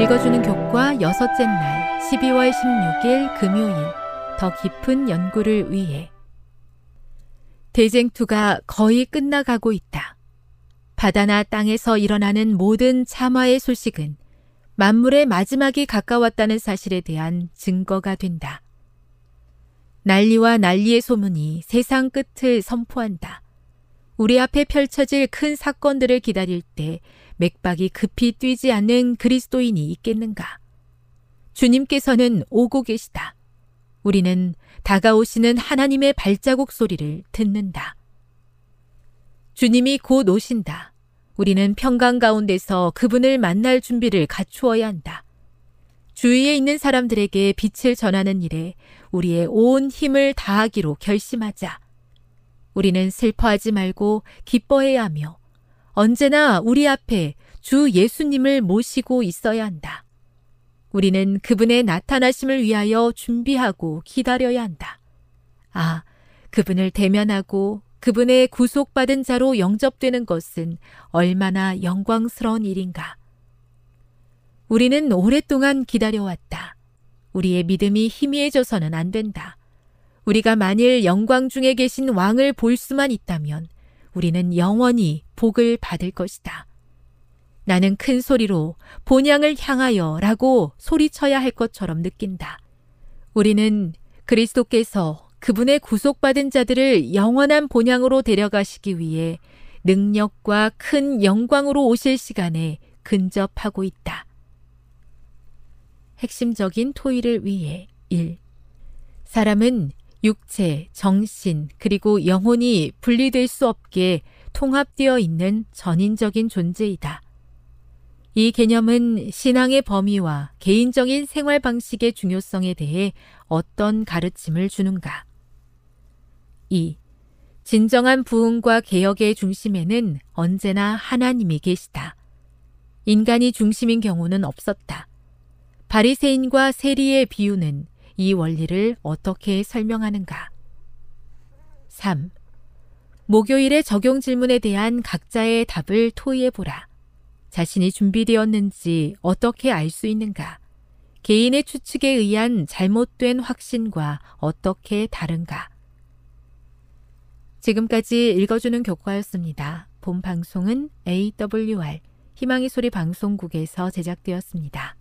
읽어주는 교과 여섯째 날 12월 16일 금요일 더 깊은 연구를 위해 대쟁투가 거의 끝나가고 있다. 바다나 땅에서 일어나는 모든 참화의 소식은 만물의 마지막이 가까웠다는 사실에 대한 증거가 된다. 난리와 난리의 소문이 세상 끝을 선포한다. 우리 앞에 펼쳐질 큰 사건들을 기다릴 때 맥박이 급히 뛰지 않는 그리스도인이 있겠는가? 주님께서는 오고 계시다. 우리는 다가오시는 하나님의 발자국 소리를 듣는다. 주님이 곧 오신다. 우리는 평강 가운데서 그분을 만날 준비를 갖추어야 한다. 주위에 있는 사람들에게 빛을 전하는 일에 우리의 온 힘을 다하기로 결심하자. 우리는 슬퍼하지 말고 기뻐해야 하며 언제나 우리 앞에 주 예수님을 모시고 있어야 한다. 우리는 그분의 나타나심을 위하여 준비하고 기다려야 한다. 아, 그분을 대면하고 그분의 구속받은 자로 영접되는 것은 얼마나 영광스러운 일인가. 우리는 오랫동안 기다려왔다. 우리의 믿음이 희미해져서는 안 된다. 우리가 만일 영광 중에 계신 왕을 볼 수만 있다면 우리는 영원히 복을 받을 것이다. 나는 큰 소리로 본향을 향하여 라고 소리쳐야 할 것처럼 느낀다. 우리는 그리스도께서 그분의 구속받은 자들을 영원한 본향으로 데려가시기 위해 능력과 큰 영광으로 오실 시간에 근접하고 있다. 핵심적인 토의를 위해 1. 사람은 육체, 정신, 그리고 영혼이 분리될 수 없게 통합되어 있는 전인적인 존재이다. 이 개념은 신앙의 범위와 개인적인 생활 방식의 중요성에 대해 어떤 가르침을 주는가? 2. 진정한 부흥과 개혁의 중심에는 언제나 하나님이 계시다. 인간이 중심인 경우는 없었다. 바리새인과 세리의 비유는 이 원리를 어떻게 설명하는가? 3. 목요일의 적용 질문에 대한 각자의 답을 토의해 보라. 자신이 준비되었는지 어떻게 알 수 있는가? 개인의 추측에 의한 잘못된 확신과 어떻게 다른가? 지금까지 읽어주는 교과였습니다. 본 방송은 AWR 희망의 소리 방송국에서 제작되었습니다.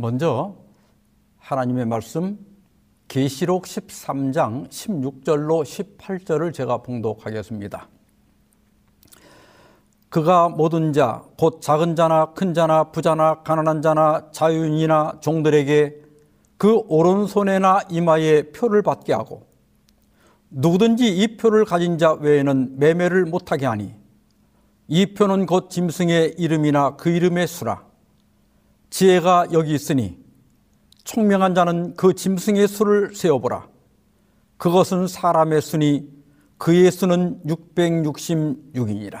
먼저 하나님의 말씀 계시록 13장 16절로 18절을 제가 봉독하겠습니다. 그가 모든 자, 곧 작은 자나 큰 자나 부자나 가난한 자나 자유인이나 종들에게 그 오른손에나 이마에 표를 받게 하고 누구든지 이 표를 가진 자 외에는 매매를 못하게 하니 이 표는 곧 짐승의 이름이나 그 이름의 수라 지혜가 여기 있으니 총명한 자는 그 짐승의 수를 세어보라. 그것은 사람의 수니 그의 수는 666이니라.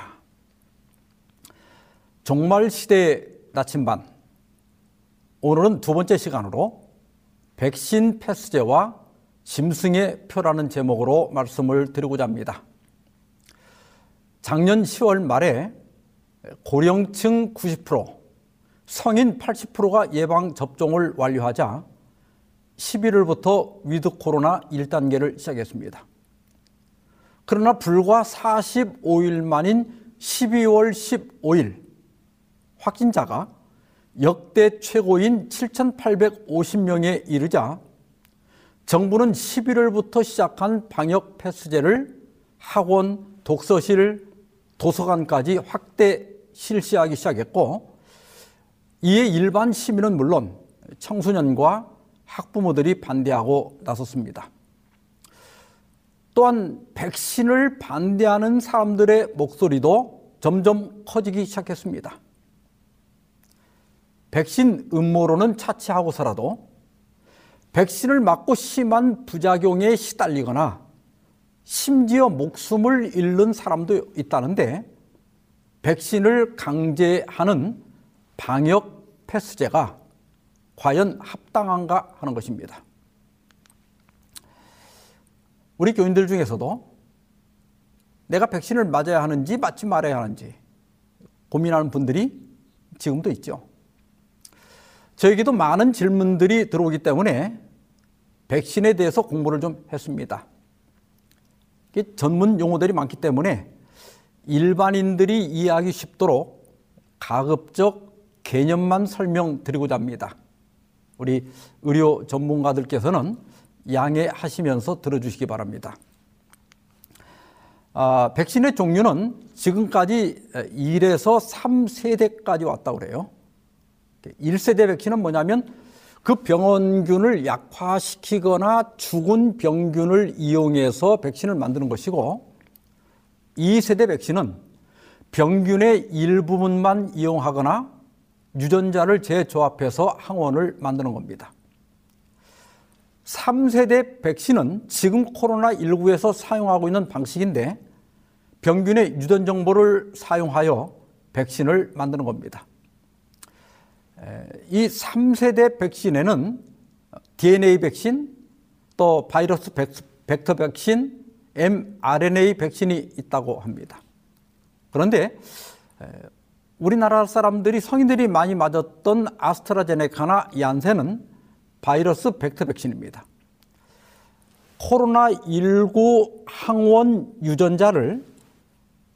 종말 시대 나침반. 오늘은 두 번째 시간으로 백신 패스제와 짐승의 표라는 제목으로 말씀을 드리고자 합니다. 작년 10월 말에 고령층 90%, 성인 80%가 예방 접종을 완료하자 11월부터 위드 코로나 1단계를 시작했습니다. 그러나 불과 45일 만인 12월 15일 확진자가 역대 최고인 7,850명에 이르자 정부는 11월부터 시작한 방역 패스제를 학원, 독서실, 도서관까지 확대 실시하기 시작했고 이에 일반 시민은 물론 청소년과 학부모들이 반대하고 나섰습니다. 또한 백신을 반대하는 사람들의 목소리도 점점 커지기 시작했습니다. 백신 음모론은 차치하고서라도 백신을 맞고 심한 부작용에 시달리거나 심지어 목숨을 잃는 사람도 있다는데 백신을 강제하는 방역 패스제가 과연 합당한가 하는 것입니다. 우리 교인들 중에서도 내가 백신을 맞아야 하는지 맞지 말아야 하는지 고민하는 분들이 지금도 있죠. 저에게도 많은 질문들이 들어오기 때문에 백신에 대해서 공부를 좀 했습니다. 전문 용어들이 많기 때문에 일반인들이 이해하기 쉽도록 가급적 개념만 설명드리고자 합니다. 우리 의료 전문가들께서는 양해하시면서 들어주시기 바랍니다. 아, 백신의 종류는 지금까지 1에서 3세대까지 왔다고 그래요. 1세대 백신은 뭐냐면 그 병원균을 약화시키거나 죽은 병균을 이용해서 백신을 만드는 것이고 2세대 백신은 병균의 일부분만 이용하거나 유전자를 재조합해서 항원을 만드는 겁니다. 3세대 백신은 지금 코로나19에서 사용하고 있는 방식인데 병균의 유전 정보를 사용하여 백신을 만드는 겁니다. 이 3세대 백신에는 DNA 백신, 또 바이러스 벡터 백신, mRNA 백신이 있다고 합니다. 그런데 우리나라 사람들이 성인들이 많이 맞았던 아스트라제네카나 얀센은 바이러스 벡터 백신입니다. 코로나19 항원 유전자를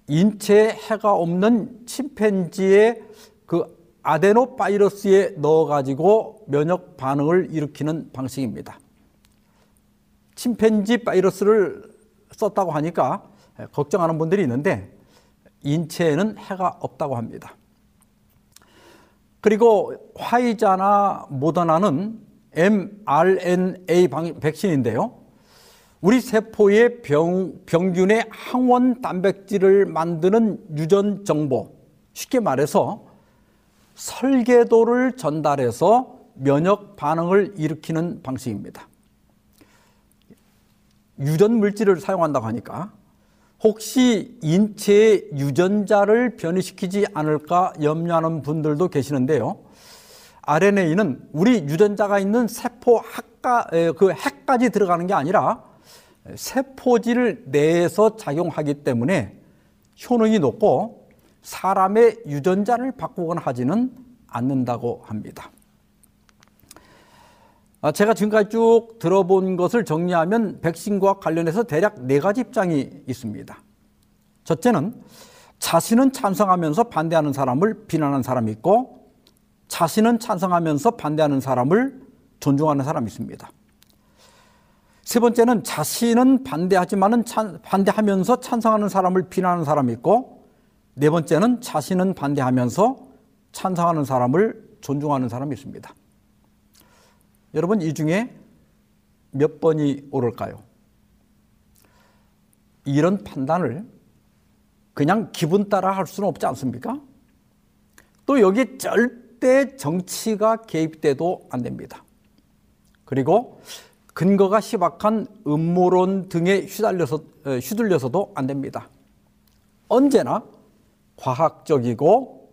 인체에 해가 없는 침팬지의 그 아데노 바이러스에 넣어가지고 면역 반응을 일으키는 방식입니다. 침팬지 바이러스를 썼다고 하니까 걱정하는 분들이 있는데 인체에는 해가 없다고 합니다. 그리고 화이자나 모더나는 mRNA 백신인데요. 우리 세포의 병, 병균의 항원 단백질을 만드는 유전 정보, 쉽게 말해서 설계도를 전달해서 면역 반응을 일으키는 방식입니다. 유전 물질을 사용한다고 하니까 혹시 인체의 유전자를 변이시키지 않을까 염려하는 분들도 계시는데요. RNA는 우리 유전자가 있는 세포 핵가, 그 핵까지 들어가는 게 아니라 세포질 내에서 작용하기 때문에 효능이 높고 사람의 유전자를 바꾸거나 하지는 않는다고 합니다. 아, 제가 지금까지 쭉 들어본 것을 정리하면 백신과 관련해서 대략 네 가지 입장이 있습니다. 첫째는 자신은 찬성하면서 반대하는 사람을 비난하는 사람이 있고 자신은 찬성하면서 반대하는 사람을 존중하는 사람이 있습니다. 세 번째는 자신은 반대하지만은 찬, 반대하면서 찬성하는 사람을 비난하는 사람이 있고 네 번째는 자신은 반대하면서 찬성하는 사람을 존중하는 사람이 있습니다. 여러분 이 중에 몇 번이 옳을까요? 이런 판단을 그냥 기분 따라 할 수는 없지 않습니까? 또 여기 절대 정치가 개입돼도 안 됩니다. 그리고 근거가 희박한 음모론 등에 휘달려서, 휘둘려서도 안 됩니다. 언제나 과학적이고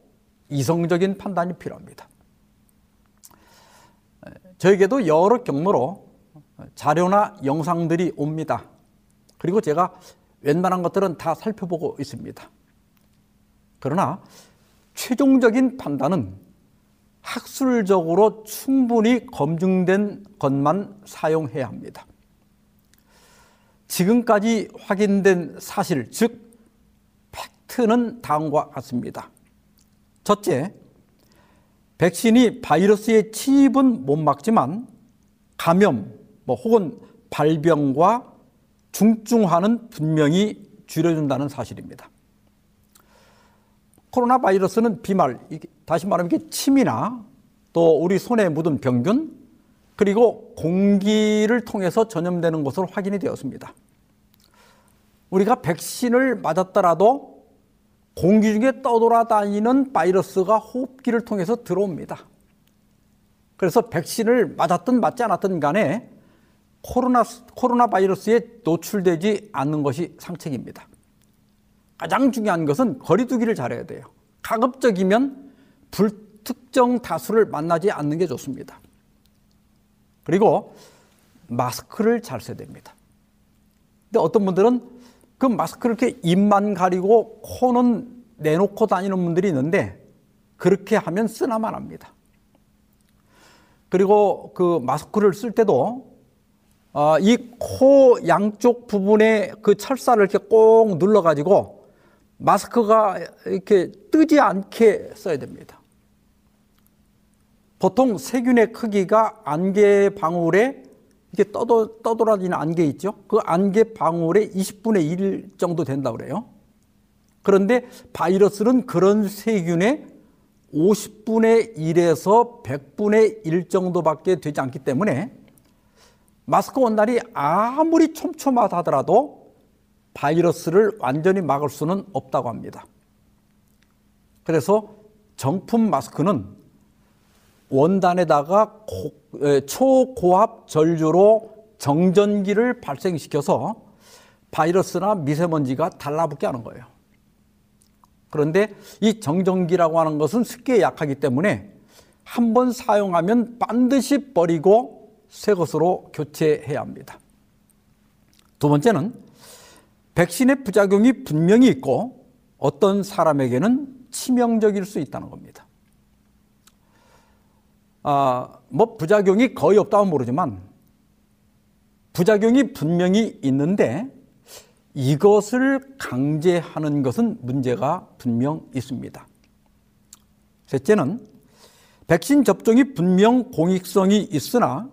이성적인 판단이 필요합니다. 저에게도 여러 경로로 자료나 영상들이 옵니다. 그리고 제가 웬만한 것들은 다 살펴보고 있습니다. 그러나 최종적인 판단은 학술적으로 충분히 검증된 것만 사용해야 합니다. 지금까지 확인된 사실, 즉, 팩트는 다음과 같습니다. 첫째, 백신이 바이러스의 침입은 못 막지만 감염 뭐 혹은 발병과 중증화는 분명히 줄여준다는 사실입니다. 코로나 바이러스는 비말, 다시 말하면 이게 침이나 또 우리 손에 묻은 병균 그리고 공기를 통해서 전염되는 것으로 확인이 되었습니다. 우리가 백신을 맞았더라도 공기 중에 떠돌아다니는 바이러스가 호흡기를 통해서 들어옵니다. 그래서 백신을 맞았든 맞지 않았든 간에 코로나, 코로나 바이러스에 노출되지 않는 것이 상책입니다. 가장 중요한 것은 거리두기를 잘해야 돼요. 가급적이면 불특정 다수를 만나지 않는 게 좋습니다. 그리고 마스크를 잘 써야 됩니다. 근데 어떤 분들은 그 마스크를 이렇게 입만 가리고 코는 내놓고 다니는 분들이 있는데 그렇게 하면 쓰나만 합니다. 그리고 그 마스크를 쓸 때도 어, 이코 양쪽 부분에 그 철사를 이렇게 꼭 눌러가지고 마스크가 이렇게 뜨지 않게 써야 됩니다. 보통 세균의 크기가 안개 방울에 이렇게 떠도, 떠돌아지는 안개 있죠? 그 안개 방울의 20분의 1 정도 된다고 그래요. 그런데 바이러스는 그런 세균의 50분의 1에서 100분의 1 정도밖에 되지 않기 때문에 마스크 원단이 아무리 촘촘하다더라도 바이러스를 완전히 막을 수는 없다고 합니다. 그래서 정품 마스크는 원단에다가 초고압 전류로 정전기를 발생시켜서 바이러스나 미세먼지가 달라붙게 하는 거예요. 그런데 이 정전기라고 하는 것은 습기에 약하기 때문에 한 번 사용하면 반드시 버리고 새 것으로 교체해야 합니다. 두 번째는 백신의 부작용이 분명히 있고 어떤 사람에게는 치명적일 수 있다는 겁니다. 아, 뭐 부작용이 거의 없다면 모르지만 부작용이 분명히 있는데 이것을 강제하는 것은 문제가 분명 있습니다. 셋째는 백신 접종이 분명 공익성이 있으나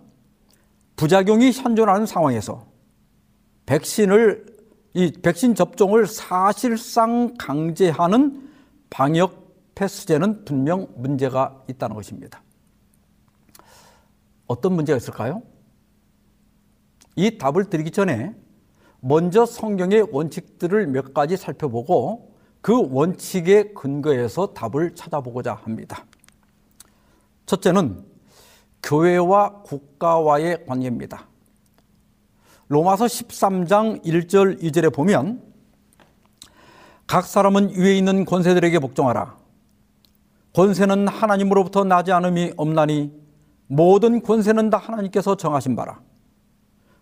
부작용이 현존하는 상황에서 백신을 이 백신 접종을 사실상 강제하는 방역 패스제는 분명 문제가 있다는 것입니다. 어떤 문제가 있을까요? 이 답을 드리기 전에 먼저 성경의 원칙들을 몇 가지 살펴보고 그 원칙에 근거해서 답을 찾아보고자 합니다. 첫째는 교회와 국가와의 관계입니다. 로마서 13장 1절 2절에 보면 각 사람은 위에 있는 권세들에게 복종하라. 권세는 하나님으로부터 나지 않음이 없나니 모든 권세는 다 하나님께서 정하신 바라.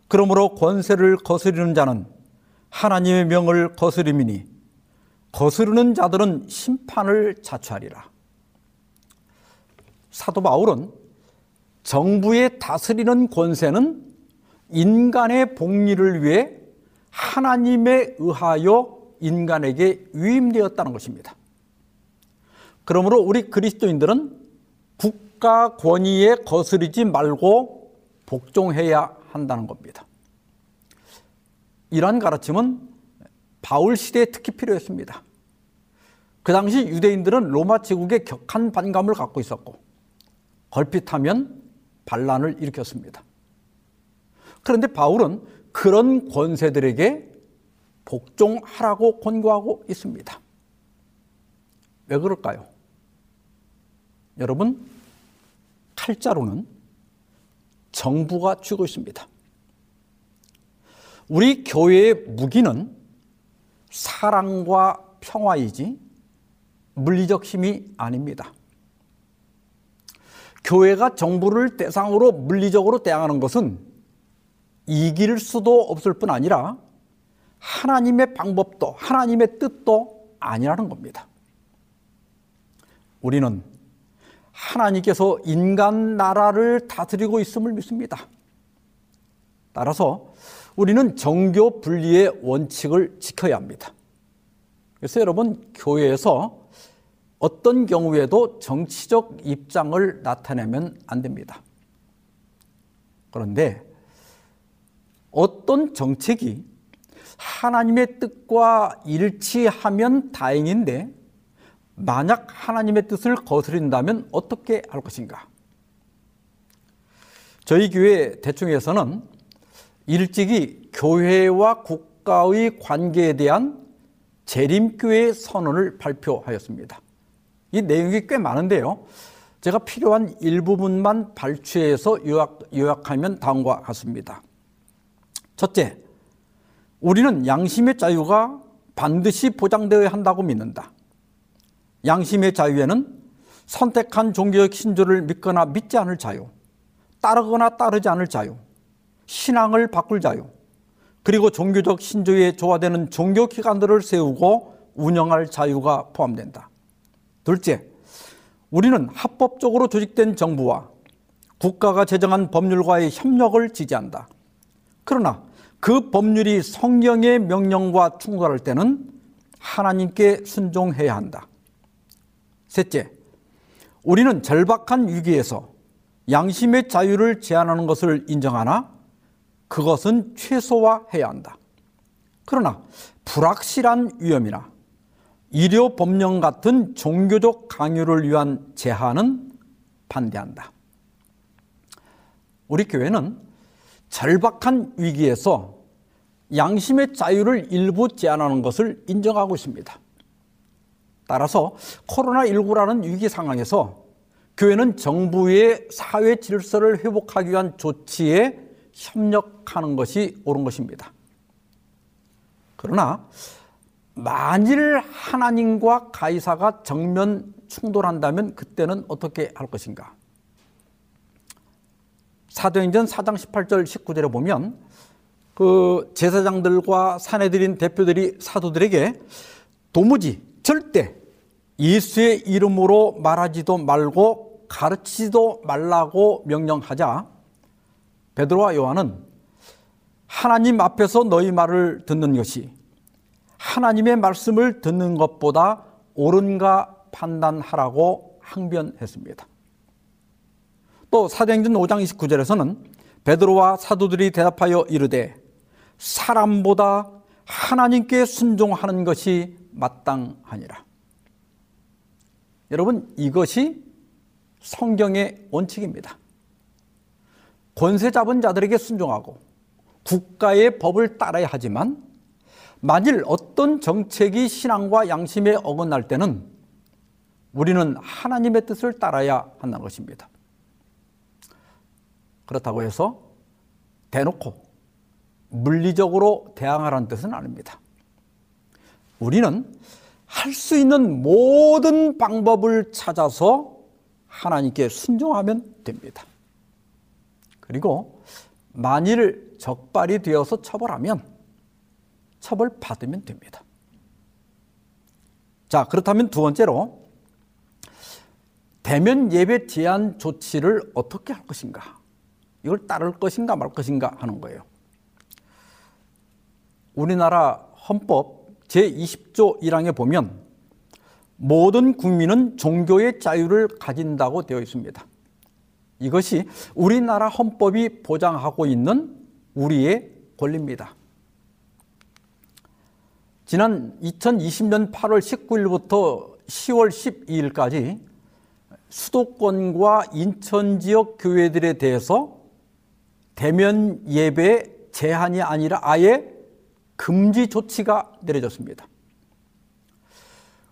그러므로 권세를 거스르는 자는 하나님의 명을 거스림이니 거스르는 자들은 심판을 자초하리라. 사도 바울은 정부의 다스리는 권세는 인간의 복리를 위해 하나님에 의하여 인간에게 위임되었다는 것입니다. 그러므로 우리 그리스도인들은 국가 권위에 거스르지 말고 복종해야 한다는 겁니다. 이러한 가르침은 바울 시대에 특히 필요했습니다. 그 당시 유대인들은 로마 제국에 격한 반감을 갖고 있었고 걸핏하면 반란을 일으켰습니다. 그런데 바울은 그런 권세들에게 복종하라고 권고하고 있습니다. 왜 그럴까요? 여러분, 칼자루는 정부가 쥐고 있습니다. 우리 교회의 무기는 사랑과 평화이지 물리적 힘이 아닙니다. 교회가 정부를 대상으로 물리적으로 대항하는 것은 이길 수도 없을 뿐 아니라 하나님의 방법도 하나님의 뜻도 아니라는 겁니다. 우리는 하나님께서 인간 나라를 다스리고 있음을 믿습니다. 따라서 우리는 정교 분리의 원칙을 지켜야 합니다. 그래서 여러분 교회에서 어떤 경우에도 정치적 입장을 나타내면 안 됩니다. 그런데 어떤 정책이 하나님의 뜻과 일치하면 다행인데 만약 하나님의 뜻을 거스린다면 어떻게 할 것인가? 저희 교회 대충에서는 일찍이 교회와 국가의 관계에 대한 재림교회 선언을 발표하였습니다. 이 내용이 꽤 많은데요. 제가 필요한 일부분만 발췌해서 요약, 요약하면 다음과 같습니다. 첫째, 우리는 양심의 자유가 반드시 보장되어야 한다고 믿는다. 양심의 자유에는 선택한 종교적 신조를 믿거나 믿지 않을 자유, 따르거나 따르지 않을 자유, 신앙을 바꿀 자유, 그리고 종교적 신조에 조화되는 종교 기관들을 세우고 운영할 자유가 포함된다. 둘째, 우리는 합법적으로 조직된 정부와 국가가 제정한 법률과의 협력을 지지한다. 그러나 그 법률이 성령의 명령과 충돌할 때는 하나님께 순종해야 한다. 셋째, 우리는 절박한 위기에서 양심의 자유를 제한하는 것을 인정하나 그것은 최소화해야 한다. 그러나 불확실한 위험이나 의료 법령 같은 종교적 강요를 위한 제한은 반대한다. 우리 교회는 절박한 위기에서 양심의 자유를 일부 제한하는 것을 인정하고 있습니다. 따라서 코로나19라는 위기 상황에서 교회는 정부의 사회 질서를 회복하기 위한 조치에 협력하는 것이 옳은 것입니다. 그러나 만일 하나님과 가이사가 정면 충돌한다면 그때는 어떻게 할 것인가? 사도행전 4장 18절 19절에 보면 그 제사장들과 사내들인 대표들이 사도들에게 도무지 절대 예수의 이름으로 말하지도 말고 가르치지도 말라고 명령하자 베드로와 요한은 하나님 앞에서 너희 말을 듣는 것이 하나님의 말씀을 듣는 것보다 옳은가 판단하라고 항변했습니다. 또 사도행전 5장 29절에서는 베드로와 사도들이 대답하여 이르되 사람보다 하나님께 순종하는 것이 마땅하니라. 여러분 이것이 성경의 원칙입니다. 권세 잡은 자들에게 순종하고 국가의 법을 따라야 하지만 만일 어떤 정책이 신앙과 양심에 어긋날 때는 우리는 하나님의 뜻을 따라야 한다는 것입니다. 그렇다고 해서 대놓고 물리적으로 대항하라는 뜻은 아닙니다. 우리는 할 수 있는 모든 방법을 찾아서 하나님께 순종하면 됩니다. 그리고 만일 적발이 되어서 처벌하면 처벌받으면 됩니다. 자, 그렇다면 두 번째로 대면 예배 제한 조치를 어떻게 할 것인가? 이걸 따를 것인가 말 것인가 하는 거예요. 우리나라 헌법 제20조 1항에 보면 모든 국민은 종교의 자유를 가진다고 되어 있습니다. 이것이 우리나라 헌법이 보장하고 있는 우리의 권리입니다. 지난 2020년 8월 19일부터 10월 12일까지 수도권과 인천 지역 교회들에 대해서 대면 예배 제한이 아니라 아예 금지 조치가 내려졌습니다.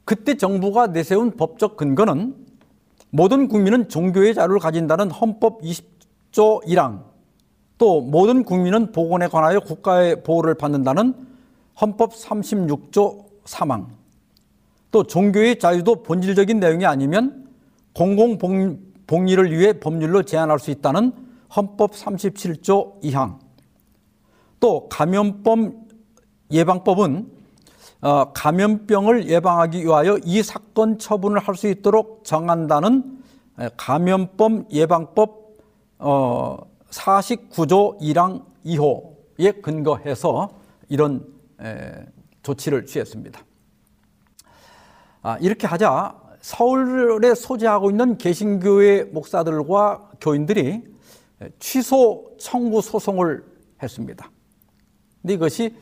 그때 정부가 내세운 법적 근거는 모든 국민은 종교의 자유를 가진다는 헌법 20조 1항 또 모든 국민은 보건에 관하여 국가의 보호를 받는다는 헌법 36조 3항 또 종교의 자유도 본질적인 내용이 아니면 공공복리를 위해 법률로 제한할 수 있다는 헌법 37조 2항 또 감염법 예방법은 어, 감염병을 예방하기 위하여 이 사건 처분을 할 수 있도록 정한다는 감염법 예방법 49조 1항 2호에 근거해서 이런 조치를 취했습니다. 아, 이렇게 하자 서울에 소재하고 있는 개신교회 목사들과 교인들이 취소 청구 소송을 했습니다. 근데 이것이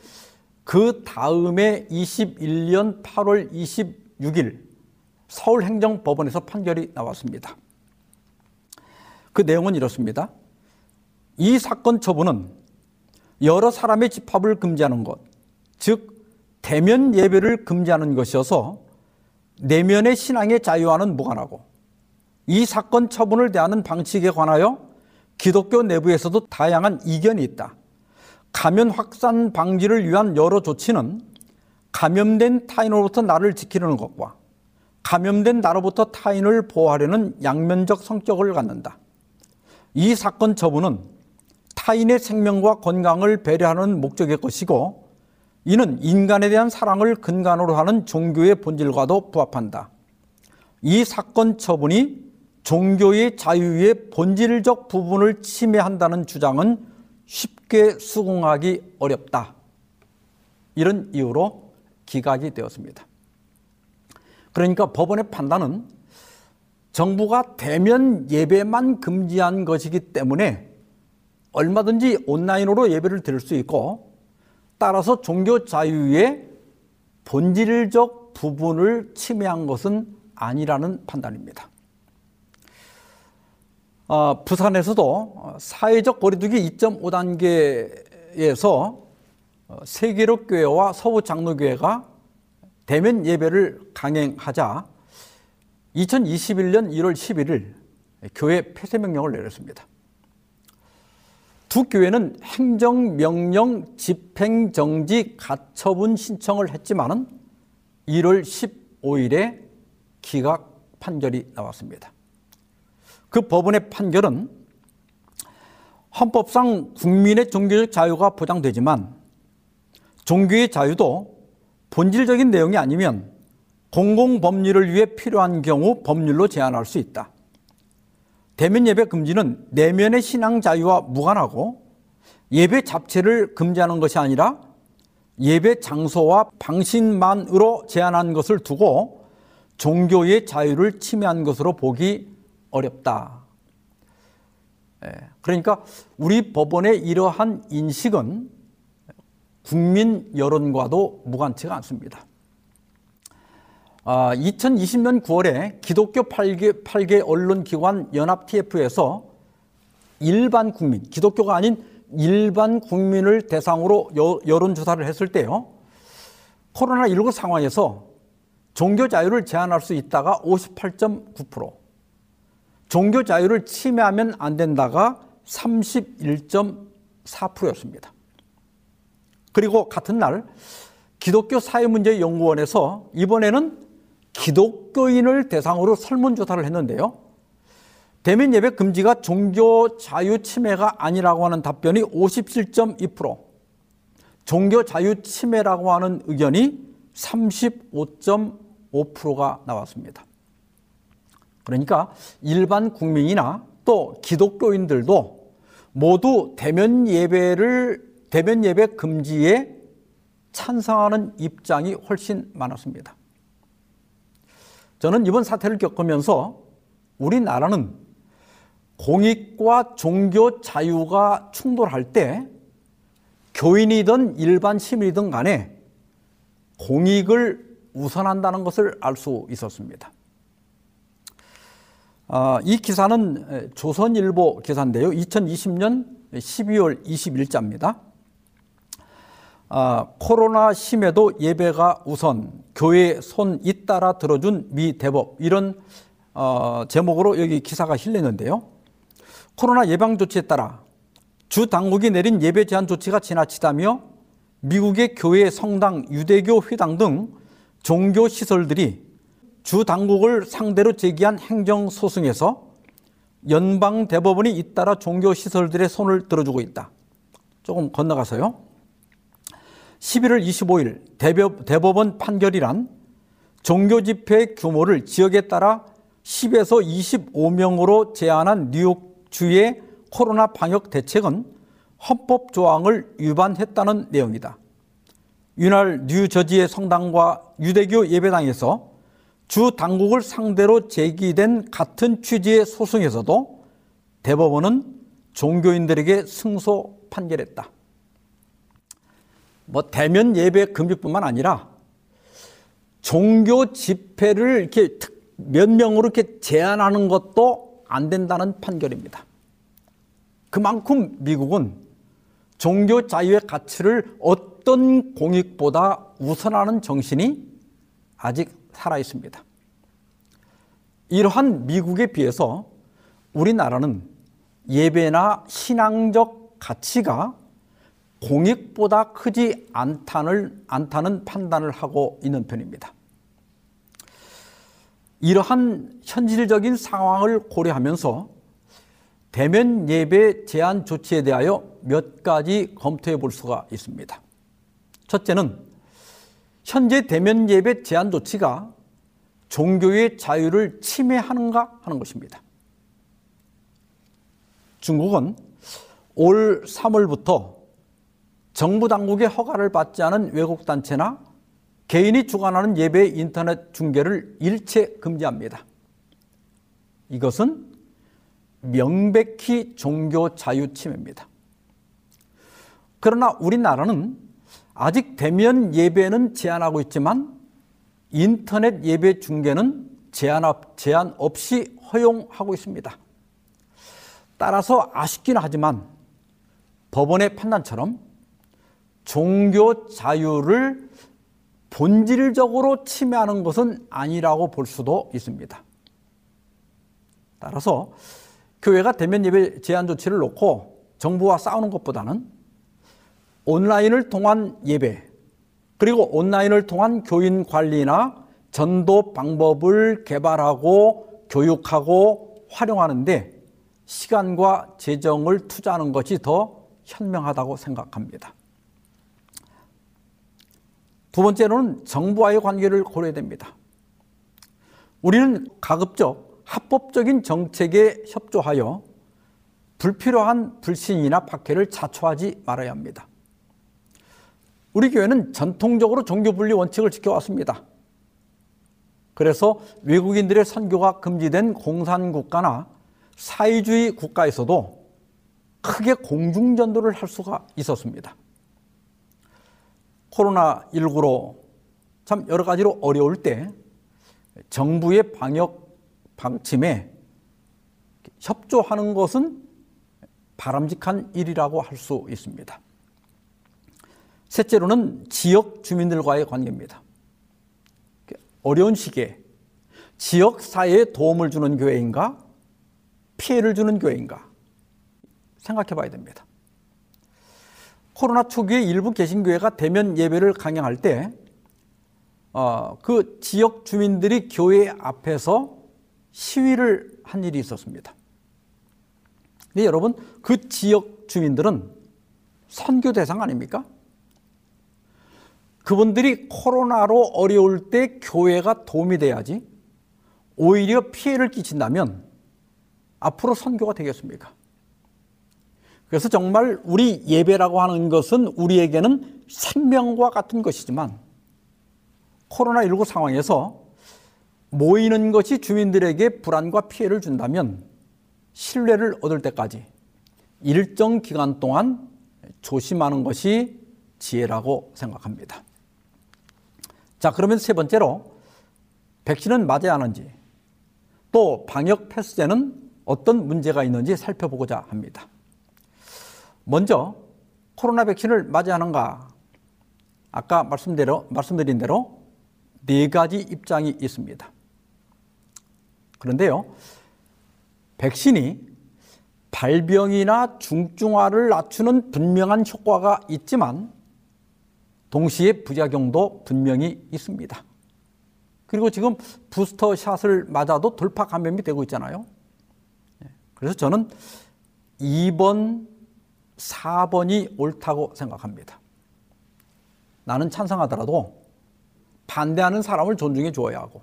그 다음에 21년 8월 26일 서울행정법원에서 판결이 나왔습니다. 그 내용은 이렇습니다. 이 사건 처분은 여러 사람의 집합을 금지하는 것, 즉 대면 예배를 금지하는 것이어서 내면의 신앙의 자유와는 무관하고 이 사건 처분을 대하는 방식에 관하여 기독교 내부에서도 다양한 이견이 있다. 감염 확산 방지를 위한 여러 조치는 감염된 타인으로부터 나를 지키려는 것과 감염된 나로부터 타인을 보호하려는 양면적 성격을 갖는다. 이 사건 처분은 타인의 생명과 건강을 배려하는 목적의 것이고 이는 인간에 대한 사랑을 근간으로 하는 종교의 본질과도 부합한다. 이 사건 처분이 종교의 자유의 본질적 부분을 침해한다는 주장은 쉽게 수긍하기 어렵다. 이런 이유로 기각이 되었습니다. 그러니까 법원의 판단은 정부가 대면 예배만 금지한 것이기 때문에 얼마든지 온라인으로 예배를 드릴 수 있고 따라서 종교 자유의 본질적 부분을 침해한 것은 아니라는 판단입니다. 어, 부산에서도 사회적 거리두기 2.5단계에서 세계로 교회와 서부 장로교회가 대면 예배를 강행하자 2021년 1월 11일 교회 폐쇄 명령을 내렸습니다. 두 교회는 행정명령 집행정지 가처분 신청을 했지만은 1월 15일에 기각 판결이 나왔습니다. 그 법원의 판결은 헌법상 국민의 종교적 자유가 보장되지만 종교의 자유도 본질적인 내용이 아니면 공공법률을 위해 필요한 경우 법률로 제한할 수 있다. 대면 예배 금지는 내면의 신앙 자유와 무관하고 예배 자체를 금지하는 것이 아니라 예배 장소와 방식만으로 제한한 것을 두고 종교의 자유를 침해한 것으로 보기 어렵다. 예, 그러니까 우리 법원의 이러한 인식은 국민 여론과도 무관치가 않습니다. 2020년 아, 9월에 기독교 8개, 8개 언론기관 연합 TF에서 일반 국민, 기독교가 아닌 일반 국민을 대상으로 여론조사를 했을 때요. 코로나19 상황에서 종교 자유를 제한할 수 있다가 58.9%, 종교 자유를 침해하면 안 된다가 31.4%였습니다. 그리고 같은 날 기독교 사회문제연구원에서 이번에는 기독교인을 대상으로 설문조사를 했는데요. 대면 예배 금지가 종교 자유 침해가 아니라고 하는 답변이 57.2%, 종교 자유 침해라고 하는 의견이 35.5%가 나왔습니다. 그러니까 일반 국민이나 또 기독교인들도 모두 대면 예배를 대면 예배 금지에 찬성하는 입장이 훨씬 많았습니다. 저는 이번 사태를 겪으면서 우리나라는 공익과 종교 자유가 충돌할 때 교인이든 일반 시민이든 간에 공익을 우선한다는 것을 알 수 있었습니다. 아, 이 기사는 조선일보 기사인데요. 2020년 12월 21일자입니다. 아, 코로나 심해도 예배가 우선 교회 손 잇따라 들어준 미 대법 이런 어, 제목으로 여기 기사가 실렸는데요. 코로나 예방 조치에 따라 주 당국이 내린 예배 제한 조치가 지나치다며 미국의 교회, 성당, 유대교 회당 등 종교 시설들이 주 당국을 상대로 제기한 행정 소송에서 연방 대법원이 잇따라 종교 시설들의 손을 들어주고 있다. 조금 건너가서요. 11월 25일 대법원 판결이란 종교 집회 규모를 지역에 따라 10에서 25명으로 제한한 뉴욕 주의 코로나 방역 대책은 헌법 조항을 위반했다는 내용이다. 이날 뉴저지의 성당과 유대교 예배당에서 주 당국을 상대로 제기된 같은 취지의 소송에서도 대법원은 종교인들에게 승소 판결했다. 뭐 대면 예배 금지뿐만 아니라 종교 집회를 이렇게 몇 명으로 이렇게 제한하는 것도 안 된다는 판결입니다. 그만큼 미국은 종교 자유의 가치를 어떤 공익보다 우선하는 정신이 아직 살아 있습니다. 이러한 미국에 비해서 우리나라는 예배나 신앙적 가치가 공익보다 크지 않다는, 않다는 판단을 하고 있는 편입니다. 이러한 현실적인 상황을 고려하면서 대면 예배 제한 조치에 대하여 몇 가지 검토해 볼 수가 있습니다. 첫째는 현재 대면 예배 제한 조치가 종교의 자유를 침해하는가 하는 것입니다. 중국은 올 3월부터 정부 당국의 허가를 받지 않은 외국 단체나 개인이 주관하는 예배 인터넷 중계를 일체 금지합니다. 이것은 명백히 종교 자유 침해입니다. 그러나 우리나라는 아직 대면 예배는 제한하고 있지만 인터넷 예배 중계는 제한, 제한 없이 허용하고 있습니다. 따라서 아쉽긴 하지만 법원의 판단처럼 종교 자유를 본질적으로 침해하는 것은 아니라고 볼 수도 있습니다. 따라서 교회가 대면 예배 제한 조치를 놓고 정부와 싸우는 것보다는 온라인을 통한 예배 그리고 온라인을 통한 교인 관리나 전도 방법을 개발하고 교육하고 활용하는데 시간과 재정을 투자하는 것이 더 현명하다고 생각합니다. 두 번째로는 정부와의 관계를 고려해야 됩니다. 우리는 가급적 합법적인 정책에 협조하여 불필요한 불신이나 박해를 자초하지 말아야 합니다. 우리 교회는 전통적으로 종교 분리 원칙을 지켜왔습니다. 그래서 외국인들의 선교가 금지된 공산국가나 사회주의 국가에서도 크게 공중전도를 할 수가 있었습니다. 코로나19로 참 여러 가지로 어려울 때 정부의 방역 방침에 협조하는 것은 바람직한 일이라고 할 수 있습니다. 셋째로는 지역 주민들과의 관계입니다. 어려운 시기에 지역 사회에 도움을 주는 교회인가 피해를 주는 교회인가 생각해 봐야 됩니다. 코로나 초기에 일부 개신교회가 대면 예배를 강행할 때, 어, 그 지역 주민들이 교회 앞에서 시위를 한 일이 있었습니다. 근데 여러분, 그 지역 주민들은 선교 대상 아닙니까? 그분들이 코로나로 어려울 때 교회가 도움이 돼야지 오히려 피해를 끼친다면 앞으로 선교가 되겠습니까? 그래서 정말 우리 예배라고 하는 것은 우리에게는 생명과 같은 것이지만 코로나19 상황에서 모이는 것이 주민들에게 불안과 피해를 준다면 신뢰를 얻을 때까지 일정 기간 동안 조심하는 것이 지혜라고 생각합니다. 자, 그러면 세 번째로 백신은 맞아야 하는지 또 방역 패스제는 어떤 문제가 있는지 살펴보고자 합니다. 먼저 코로나 백신을 맞이하는가? 아까 말씀대로 말씀드린 대로 네 가지 입장이 있습니다. 그런데요, 백신이 발병이나 중증화를 낮추는 분명한 효과가 있지만 동시에 부작용도 분명히 있습니다. 그리고 지금 부스터 샷을 맞아도 돌파 감염이 되고 있잖아요. 그래서 저는 2번, 4번이 옳다고 생각합니다. 나는 찬성하더라도 반대하는 사람을 존중해 주어야 하고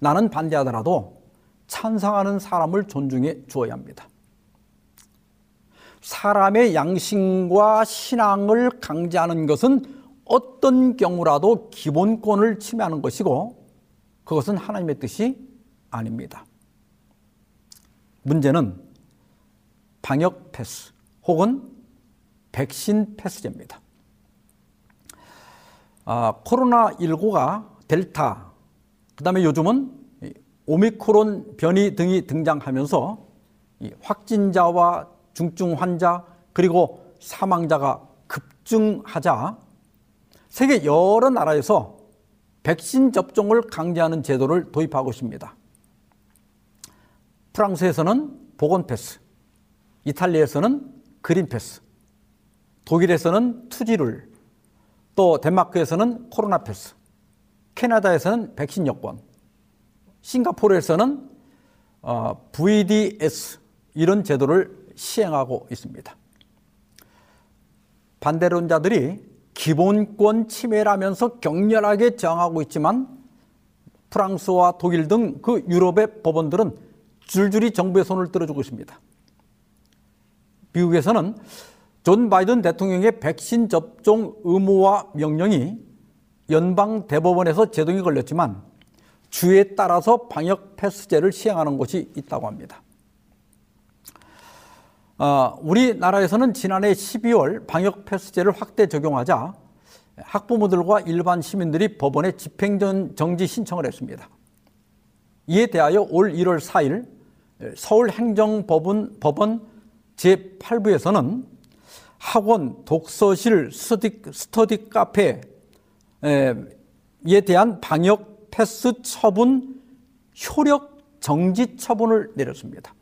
나는 반대하더라도 찬성하는 사람을 존중해 주어야 합니다. 사람의 양심과 신앙을 강제하는 것은 어떤 경우라도 기본권을 침해하는 것이고 그것은 하나님의 뜻이 아닙니다. 문제는 방역 패스 혹은 백신 패스제입니다. 아, 코로나19가 델타, 그 다음에 요즘은 오미크론 변이 등이 등장하면서 확진자와 중증 환자 그리고 사망자가 급증하자 세계 여러 나라에서 백신 접종을 강제하는 제도를 도입하고 있습니다. 프랑스에서는 보건 패스, 이탈리아에서는 그린 패스, 독일에서는 투지룰, 또 덴마크에서는 코로나 패스, 캐나다에서는 백신 여권, 싱가포르에서는 어, VDS 이런 제도를 시행하고 있습니다. 반대론자들이 기본권 침해라면서 격렬하게 저항하고 있지만 프랑스와 독일 등 그 유럽의 법원들은 줄줄이 정부의 손을 들어주고 있습니다. 미국에서는 조 바이든 대통령의 백신 접종 의무화 명령이 연방 대법원에서 제동이 걸렸지만 주에 따라서 방역 패스제를 시행하는 곳이 있다고 합니다. 어, 우리나라에서는 지난해 12월 방역 패스제를 확대 적용하자 학부모들과 일반 시민들이 법원에 집행정지 신청을 했습니다. 이에 대하여 올 1월 4일 서울행정법원 법원 제8부에서는 학원, 독서실, 스터디, 스터디 카페에 대한 방역 패스 처분 효력 정지 처분을 내렸습니다.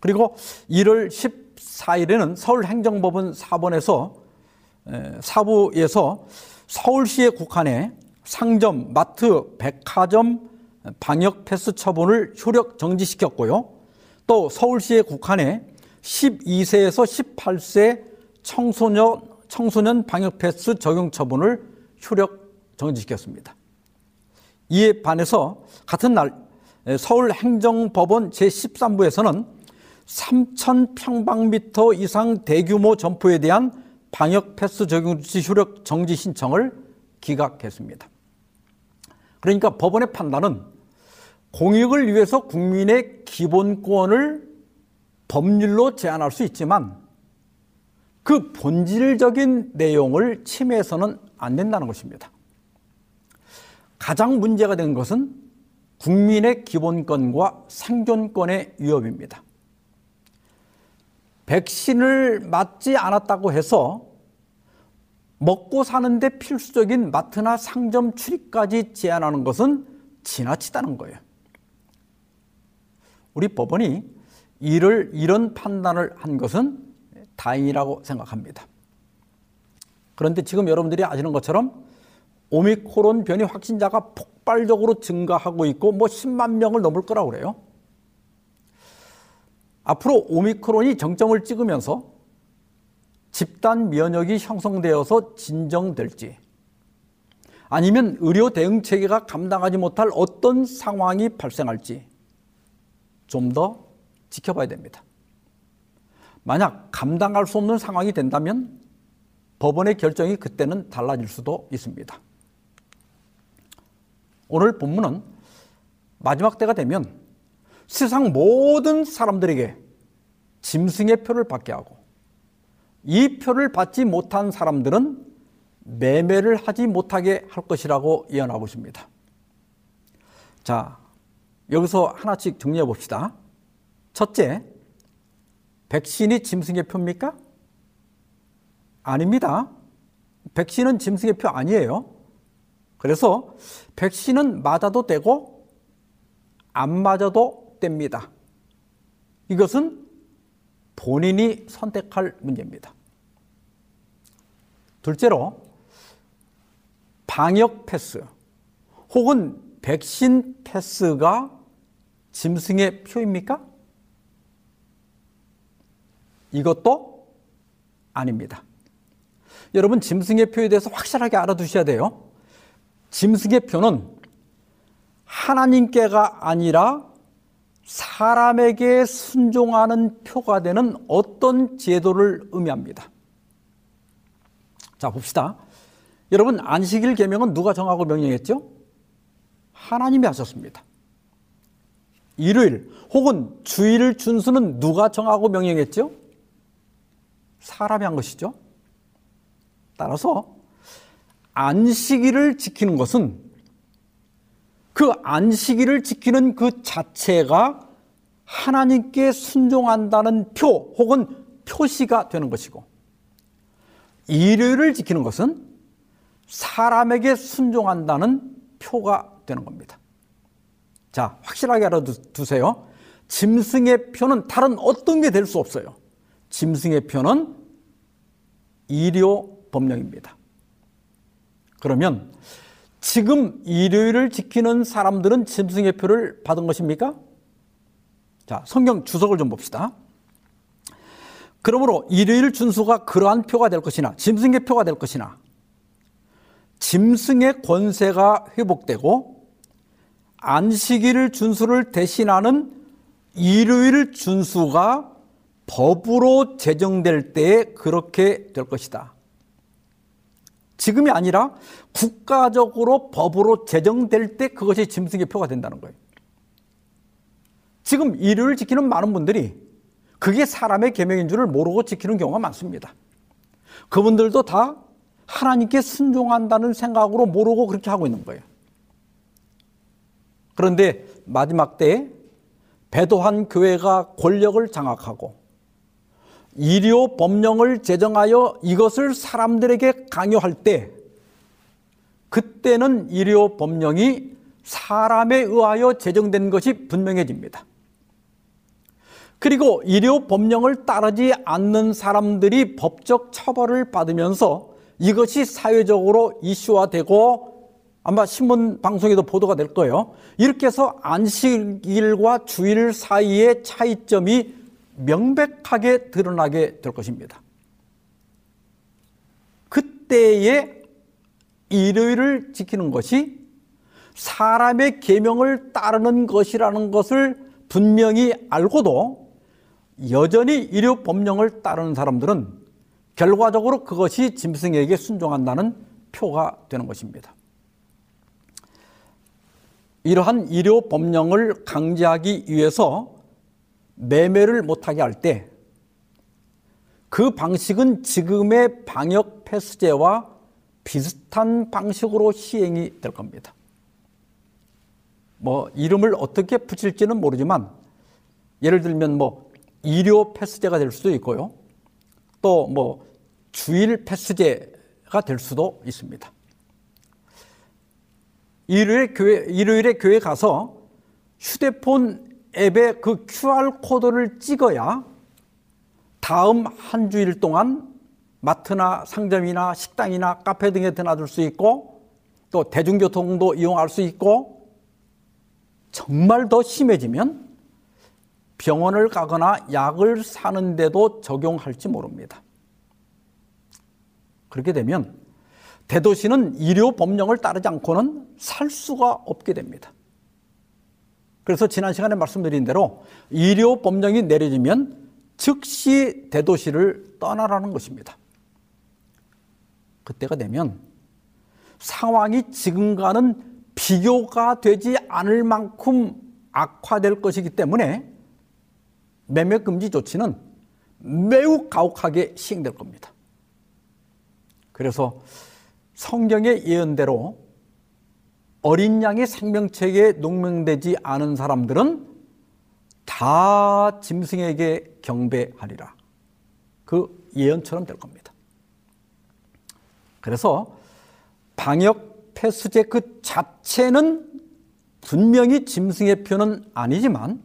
그리고 1월 14일에는 서울행정법원 4번에서 사부에서 서울시의 국한에 상점, 마트, 백화점 방역 패스 처분을 효력 정지시켰고요. 또 서울시의 국한에 12세에서 18세 청소년 청소년 방역 패스 적용 처분을 효력 정지시켰습니다. 이에 반해서 같은 날 서울행정법원 제13부에서는 3,000평방미터 이상 대규모 점포에 대한 방역 패스 적용 조치 효력 정지 신청을 기각했습니다. 그러니까 법원의 판단은 공익을 위해서 국민의 기본권을 법률로 제한할 수 있지만 그 본질적인 내용을 침해해서는 안 된다는 것입니다. 가장 문제가 된 것은 국민의 기본권과 생존권의 위협입니다. 백신을 맞지 않았다고 해서 먹고 사는데 필수적인 마트나 상점 출입까지 제한하는 것은 지나치다는 거예요. 우리 법원이 이를 이런 판단을 한 것은 다행이라고 생각합니다. 그런데 지금 여러분들이 아시는 것처럼 오미크론 변이 확진자가 폭발적으로 증가하고 있고 뭐 10만 명을 넘을 거라고 그래요. 앞으로 오미크론이 정점을 찍으면서 집단 면역이 형성되어서 진정될지 아니면 의료 대응 체계가 감당하지 못할 어떤 상황이 발생할지 좀 더 지켜봐야 됩니다. 만약 감당할 수 없는 상황이 된다면 법원의 결정이 그때는 달라질 수도 있습니다. 오늘 본문은 마지막 때가 되면 세상 모든 사람들에게 짐승의 표를 받게 하고 이 표를 받지 못한 사람들은 매매를 하지 못하게 할 것이라고 예언하고 있습니다. 자, 여기서 하나씩 정리해 봅시다. 첫째, 백신이 짐승의 표입니까? 아닙니다. 백신은 짐승의 표 아니에요. 그래서 백신은 맞아도 되고 안 맞아도 됩니다. 이것은 본인이 선택할 문제입니다. 둘째로 방역 패스 혹은 백신 패스가 짐승의 표입니까? 이것도 아닙니다. 여러분, 짐승의 표에 대해서 확실하게 알아두셔야 돼요. 짐승의 표는 하나님께가 아니라 사람에게 순종하는 표가 되는 어떤 제도를 의미합니다. 자, 봅시다. 여러분, 안식일 계명은 누가 정하고 명령했죠? 하나님이 하셨습니다. 일요일 혹은 주일 준수는 누가 정하고 명령했죠? 사람이 한 것이죠. 따라서 안식일을 지키는 것은 그 안식일을 지키는 그 자체가 하나님께 순종한다는 표 혹은 표시가 되는 것이고 일요일을 지키는 것은 사람에게 순종한다는 표가 되는 겁니다. 자, 확실하게 알아두세요. 짐승의 표는 다른 어떤 게 될 수 없어요. 짐승의 표는 일요 법령입니다. 그러면 지금 일요일을 지키는 사람들은 짐승의 표를 받은 것입니까? 자, 성경 주석을 좀 봅시다. 그러므로 일요일 준수가 그러한 표가 될 것이나 짐승의 표가 될 것이나 짐승의 권세가 회복되고 안식일 준수를 대신하는 일요일 준수가 법으로 제정될 때 그렇게 될 것이다. 지금이 아니라 국가적으로 법으로 제정될 때 그것이 짐승의 표가 된다는 거예요. 지금 일요일 지키는 많은 분들이 그게 사람의 계명인 줄을 모르고 지키는 경우가 많습니다. 그분들도 다 하나님께 순종한다는 생각으로 모르고 그렇게 하고 있는 거예요. 그런데 마지막 때에 배도한 교회가 권력을 장악하고 일요 법령을 제정하여 이것을 사람들에게 강요할 때 그때는 일요 법령이 사람에 의하여 제정된 것이 분명해집니다. 그리고 일요 법령을 따르지 않는 사람들이 법적 처벌을 받으면서 이것이 사회적으로 이슈화되고 아마 신문 방송에도 보도가 될 거예요. 이렇게 해서 안식일과 주일 사이의 차이점이 명백하게 드러나게 될 것입니다. 그때에 일요일을 지키는 것이 사람의 계명을 따르는 것이라는 것을 분명히 알고도 여전히 일요 법령을 따르는 사람들은 결과적으로 그것이 짐승에게 순종한다는 표가 되는 것입니다. 이러한 일요 법령을 강제하기 위해서 매매를 못하게 할 때 그 방식은 지금의 방역 패스제와 비슷한 방식으로 시행이 될 겁니다. 뭐 이름을 어떻게 붙일지는 모르지만 예를 들면 뭐 일요 패스제가 될 수도 있고요. 또 뭐 주일 패스제가 될 수도 있습니다. 일요일 교회 일요일에 교회 가서 휴대폰 앱에 그 QR코드를 찍어야 다음 한 주일 동안 마트나 상점이나 식당이나 카페 등에 드나들 수 있고 또 대중교통도 이용할 수 있고 정말 더 심해지면 병원을 가거나 약을 사는데도 적용할지 모릅니다. 그렇게 되면 대도시는 의료 법령을 따르지 않고는 살 수가 없게 됩니다. 그래서 지난 시간에 말씀드린 대로 의료 법령이 내려지면 즉시 대도시를 떠나라는 것입니다. 그때가 되면 상황이 지금과는 비교가 되지 않을 만큼 악화될 것이기 때문에 매매 금지 조치는 매우 가혹하게 시행될 겁니다. 그래서 성경의 예언대로 어린 양의 생명책에 농명되지 않은 사람들은 다 짐승에게 경배하리라. 그 예언처럼 될 겁니다. 그래서 방역 폐수제 그 자체는 분명히 짐승의 표는 아니지만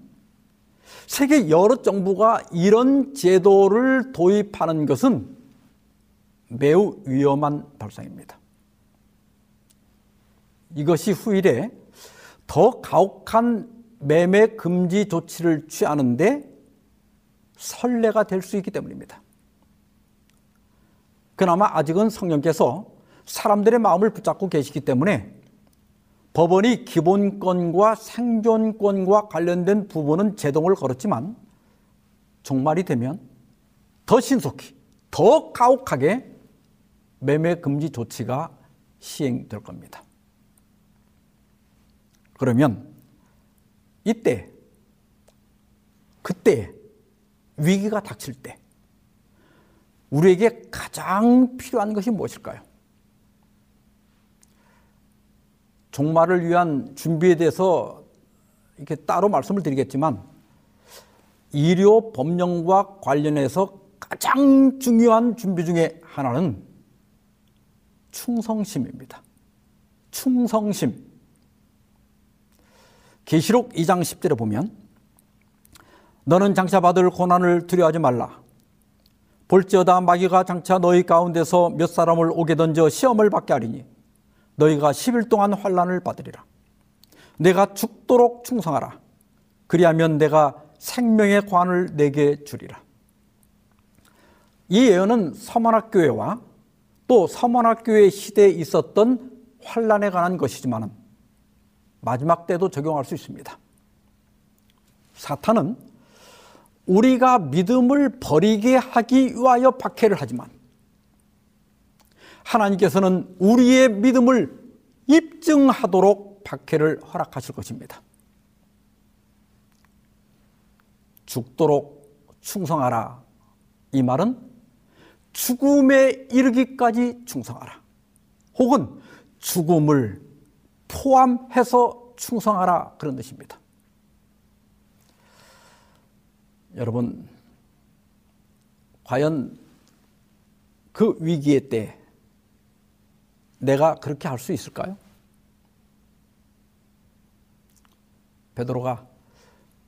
세계 여러 정부가 이런 제도를 도입하는 것은 매우 위험한 발상입니다. 이것이 후일에 더 가혹한 매매 금지 조치를 취하는데 선례가 될 수 있기 때문입니다. 그나마 아직은 성령께서 사람들의 마음을 붙잡고 계시기 때문에 법원이 기본권과 생존권과 관련된 부분은 제동을 걸었지만 종말이 되면 더 신속히, 더 가혹하게 매매 금지 조치가 시행될 겁니다. 그러면 이때, 그때 위기가 닥칠 때 우리에게 가장 필요한 것이 무엇일까요? 종말을 위한 준비에 대해서 이렇게 따로 말씀을 드리겠지만 의료 법령과 관련해서 가장 중요한 준비 중에 하나는 충성심입니다. 충성심. 계시록 2장 10절에 보면 너는 장차 받을 고난을 두려워하지 말라. 볼지어다 마귀가 장차 너희 가운데서 몇 사람을 오게 던져 시험을 받게 하리니 너희가 10일 동안 환란을 받으리라. 내가 죽도록 충성하라. 그리하면 내가 생명의 관을 내게 주리라. 이 예언은 서만학교회와 또 서만학교회 시대에 있었던 환란에 관한 것이지만 마지막 때도 적용할 수 있습니다. 사탄은 우리가 믿음을 버리게 하기 위하여 박해를 하지만 하나님께서는 우리의 믿음을 입증하도록 박해를 허락하실 것입니다. 죽도록 충성하라. 이 말은 죽음에 이르기까지 충성하라. 혹은 죽음을 포함해서 충성하라. 그런 뜻입니다. 여러분, 과연 그 위기의 때 내가 그렇게 할 수 있을까요? 베드로가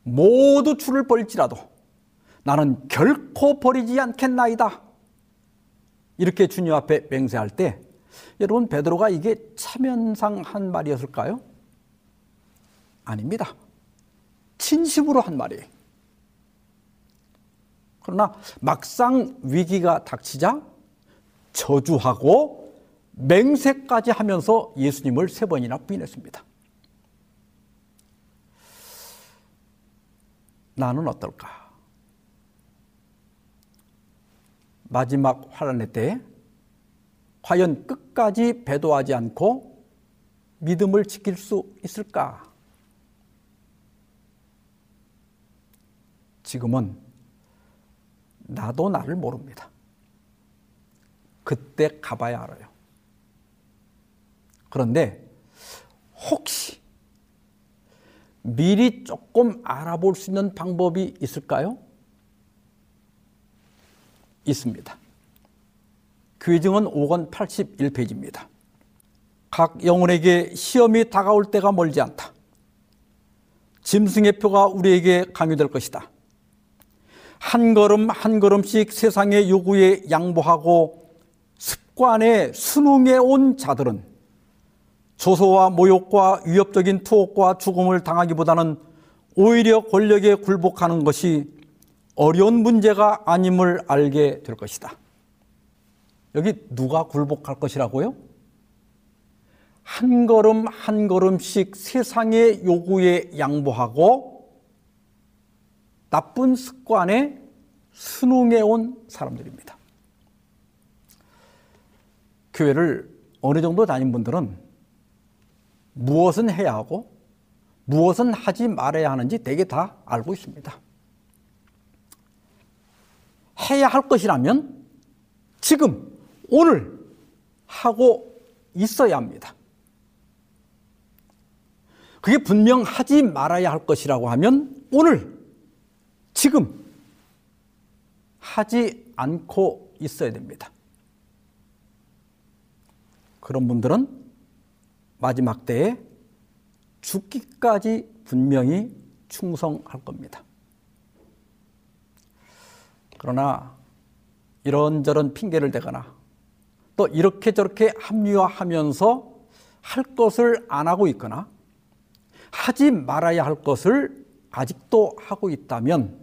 모두 줄을 벌지라도 나는 결코 버리지 않겠나이다. 이렇게 주님 앞에 맹세할 때 여러분 베드로가 이게 차면상 한 말이었을까요? 아닙니다. 진심으로 한 말이에요. 그러나 막상 위기가 닥치자 저주하고 맹세까지 하면서 예수님을 세 번이나 부인했습니다. 나는 어떨까? 마지막 환란의 때 과연 끝까지 배도하지 않고 믿음을 지킬 수 있을까? 지금은 나도 나를 모릅니다. 그때 가봐야 알아요. 그런데 혹시 미리 조금 알아볼 수 있는 방법이 있을까요? 있습니다. 교증은 5권 81페이지입니다. 각 영혼에게 시험이 다가올 때가 멀지 않다. 짐승의 표가 우리에게 강요될 것이다. 한 걸음 한 걸음씩 세상의 요구에 양보하고 습관에 순응해 온 자들은 조소와 모욕과 위협적인 투옥과 죽음을 당하기보다는 오히려 권력에 굴복하는 것이 어려운 문제가 아님을 알게 될 것이다. 여기 누가 굴복할 것이라고요? 한 걸음 한 걸음씩 세상의 요구에 양보하고 나쁜 습관에 순응해 온 사람들입니다. 교회를 어느 정도 다닌 분들은 무엇은 해야 하고 무엇은 하지 말아야 하는지 대개 다 알고 있습니다. 해야 할 것이라면 지금, 오늘 하고 있어야 합니다. 그게 분명 하지 말아야 할 것이라고 하면 오늘 지금 하지 않고 있어야 됩니다. 그런 분들은 마지막 때에 죽기까지 분명히 충성할 겁니다. 그러나 이런저런 핑계를 대거나 또 이렇게 저렇게 합리화하면서 할 것을 안 하고 있거나 하지 말아야 할 것을 아직도 하고 있다면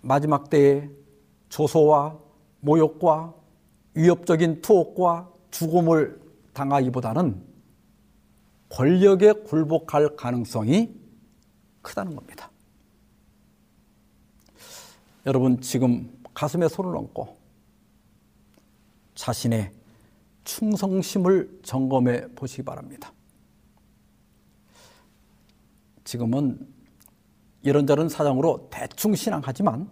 마지막 때에 조소와 모욕과 위협적인 투옥과 죽음을 당하기보다는 권력에 굴복할 가능성이 크다는 겁니다. 여러분 지금 가슴에 손을 얹고 자신의 충성심을 점검해 보시기 바랍니다. 지금은 이런저런 사정으로 대충 신앙하지만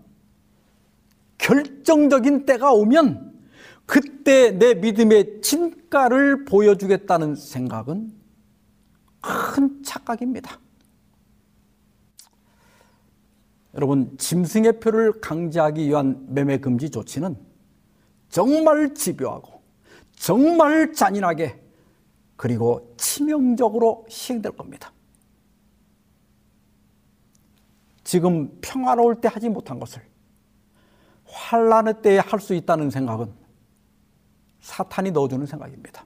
결정적인 때가 오면 그때 내 믿음의 진가를 보여주겠다는 생각은 큰 착각입니다. 여러분, 짐승의 표를 강제하기 위한 매매 금지 조치는 정말 집요하고 정말 잔인하게 그리고 치명적으로 시행될 겁니다. 지금 평화로울 때 하지 못한 것을 환란의 때에 할 수 있다는 생각은 사탄이 넣어주는 생각입니다.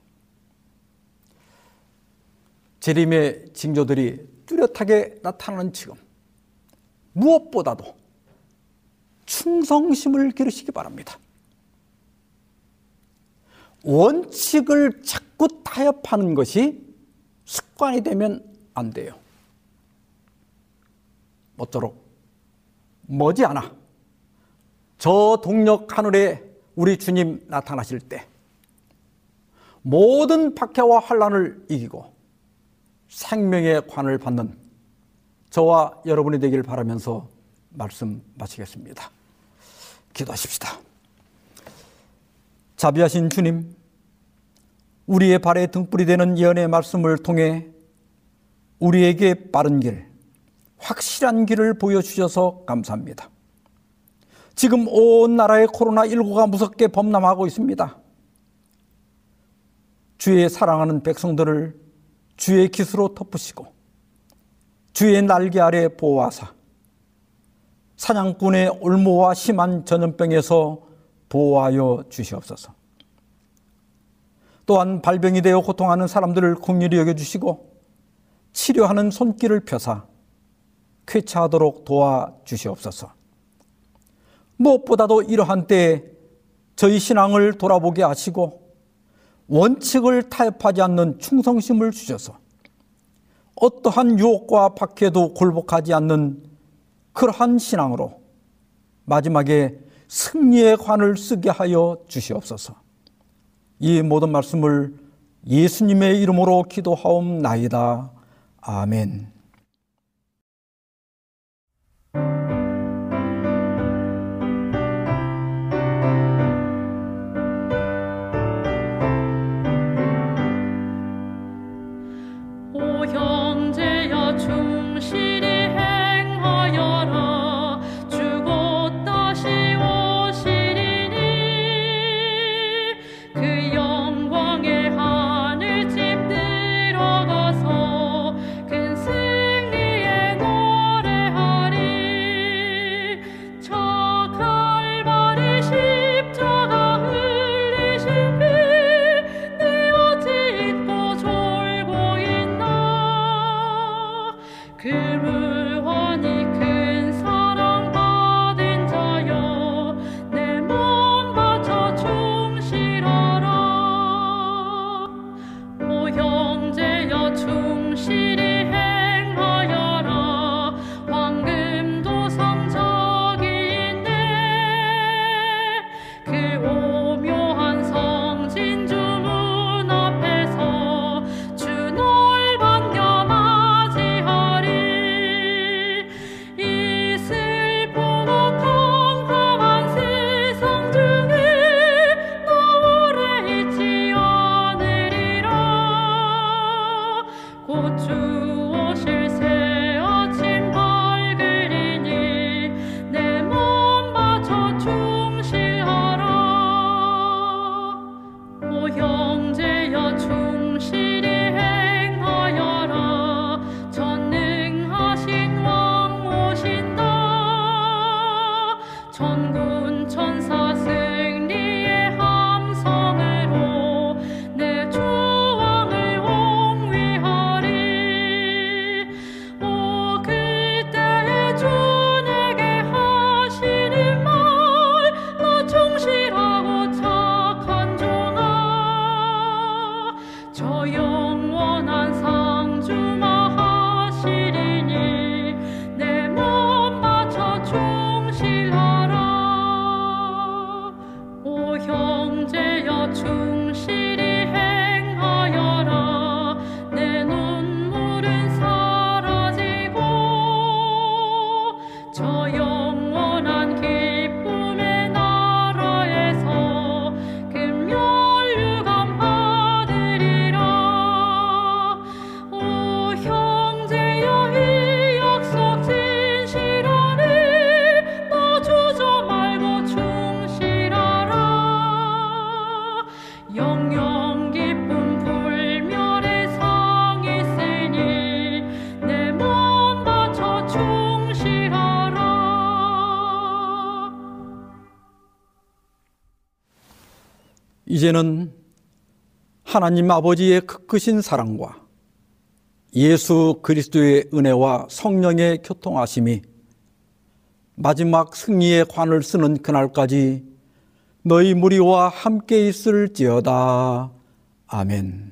재림의 징조들이 뚜렷하게 나타나는 지금 무엇보다도 충성심을 기르시기 바랍니다. 원칙을 자꾸 타협하는 것이 습관이 되면 안 돼요. 모쪼록 머지않아 저 동력 하늘에 우리 주님 나타나실 때 모든 박해와 환란을 이기고 생명의 관을 받는 저와 여러분이 되기를 바라면서 말씀 마치겠습니다. 기도하십시다. 자비하신 주님, 우리의 발에 등불이 되는 예언의 말씀을 통해 우리에게 빠른 길, 확실한 길을 보여주셔서 감사합니다. 지금 온 나라의 코로나19가 무섭게 범람하고 있습니다. 주의 사랑하는 백성들을 주의 기수로 덮으시고 주의 날개 아래 보호하사 사냥꾼의 올무와 심한 전염병에서 보호하여 주시옵소서. 또한 발병이 되어 고통하는 사람들을 긍휼히 여겨주시고 치료하는 손길을 펴사 쾌차하도록 도와주시옵소서. 무엇보다도 이러한 때에 저희 신앙을 돌아보게 하시고 원칙을 타협하지 않는 충성심을 주셔서 어떠한 유혹과 박해도 굴복하지 않는 그러한 신앙으로 마지막에 승리의 관을 쓰게 하여 주시옵소서. 이 모든 말씀을 예수님의 이름으로 기도하옵나이다. 아멘. 오형제야 중심 이제는 하나님 아버지의 크 크신 사랑과 예수 그리스도의 은혜와 성령의 교통하심이 마지막 승리의 관을 쓰는 그날까지 너희 무리와 함께 있을지어다. 아멘.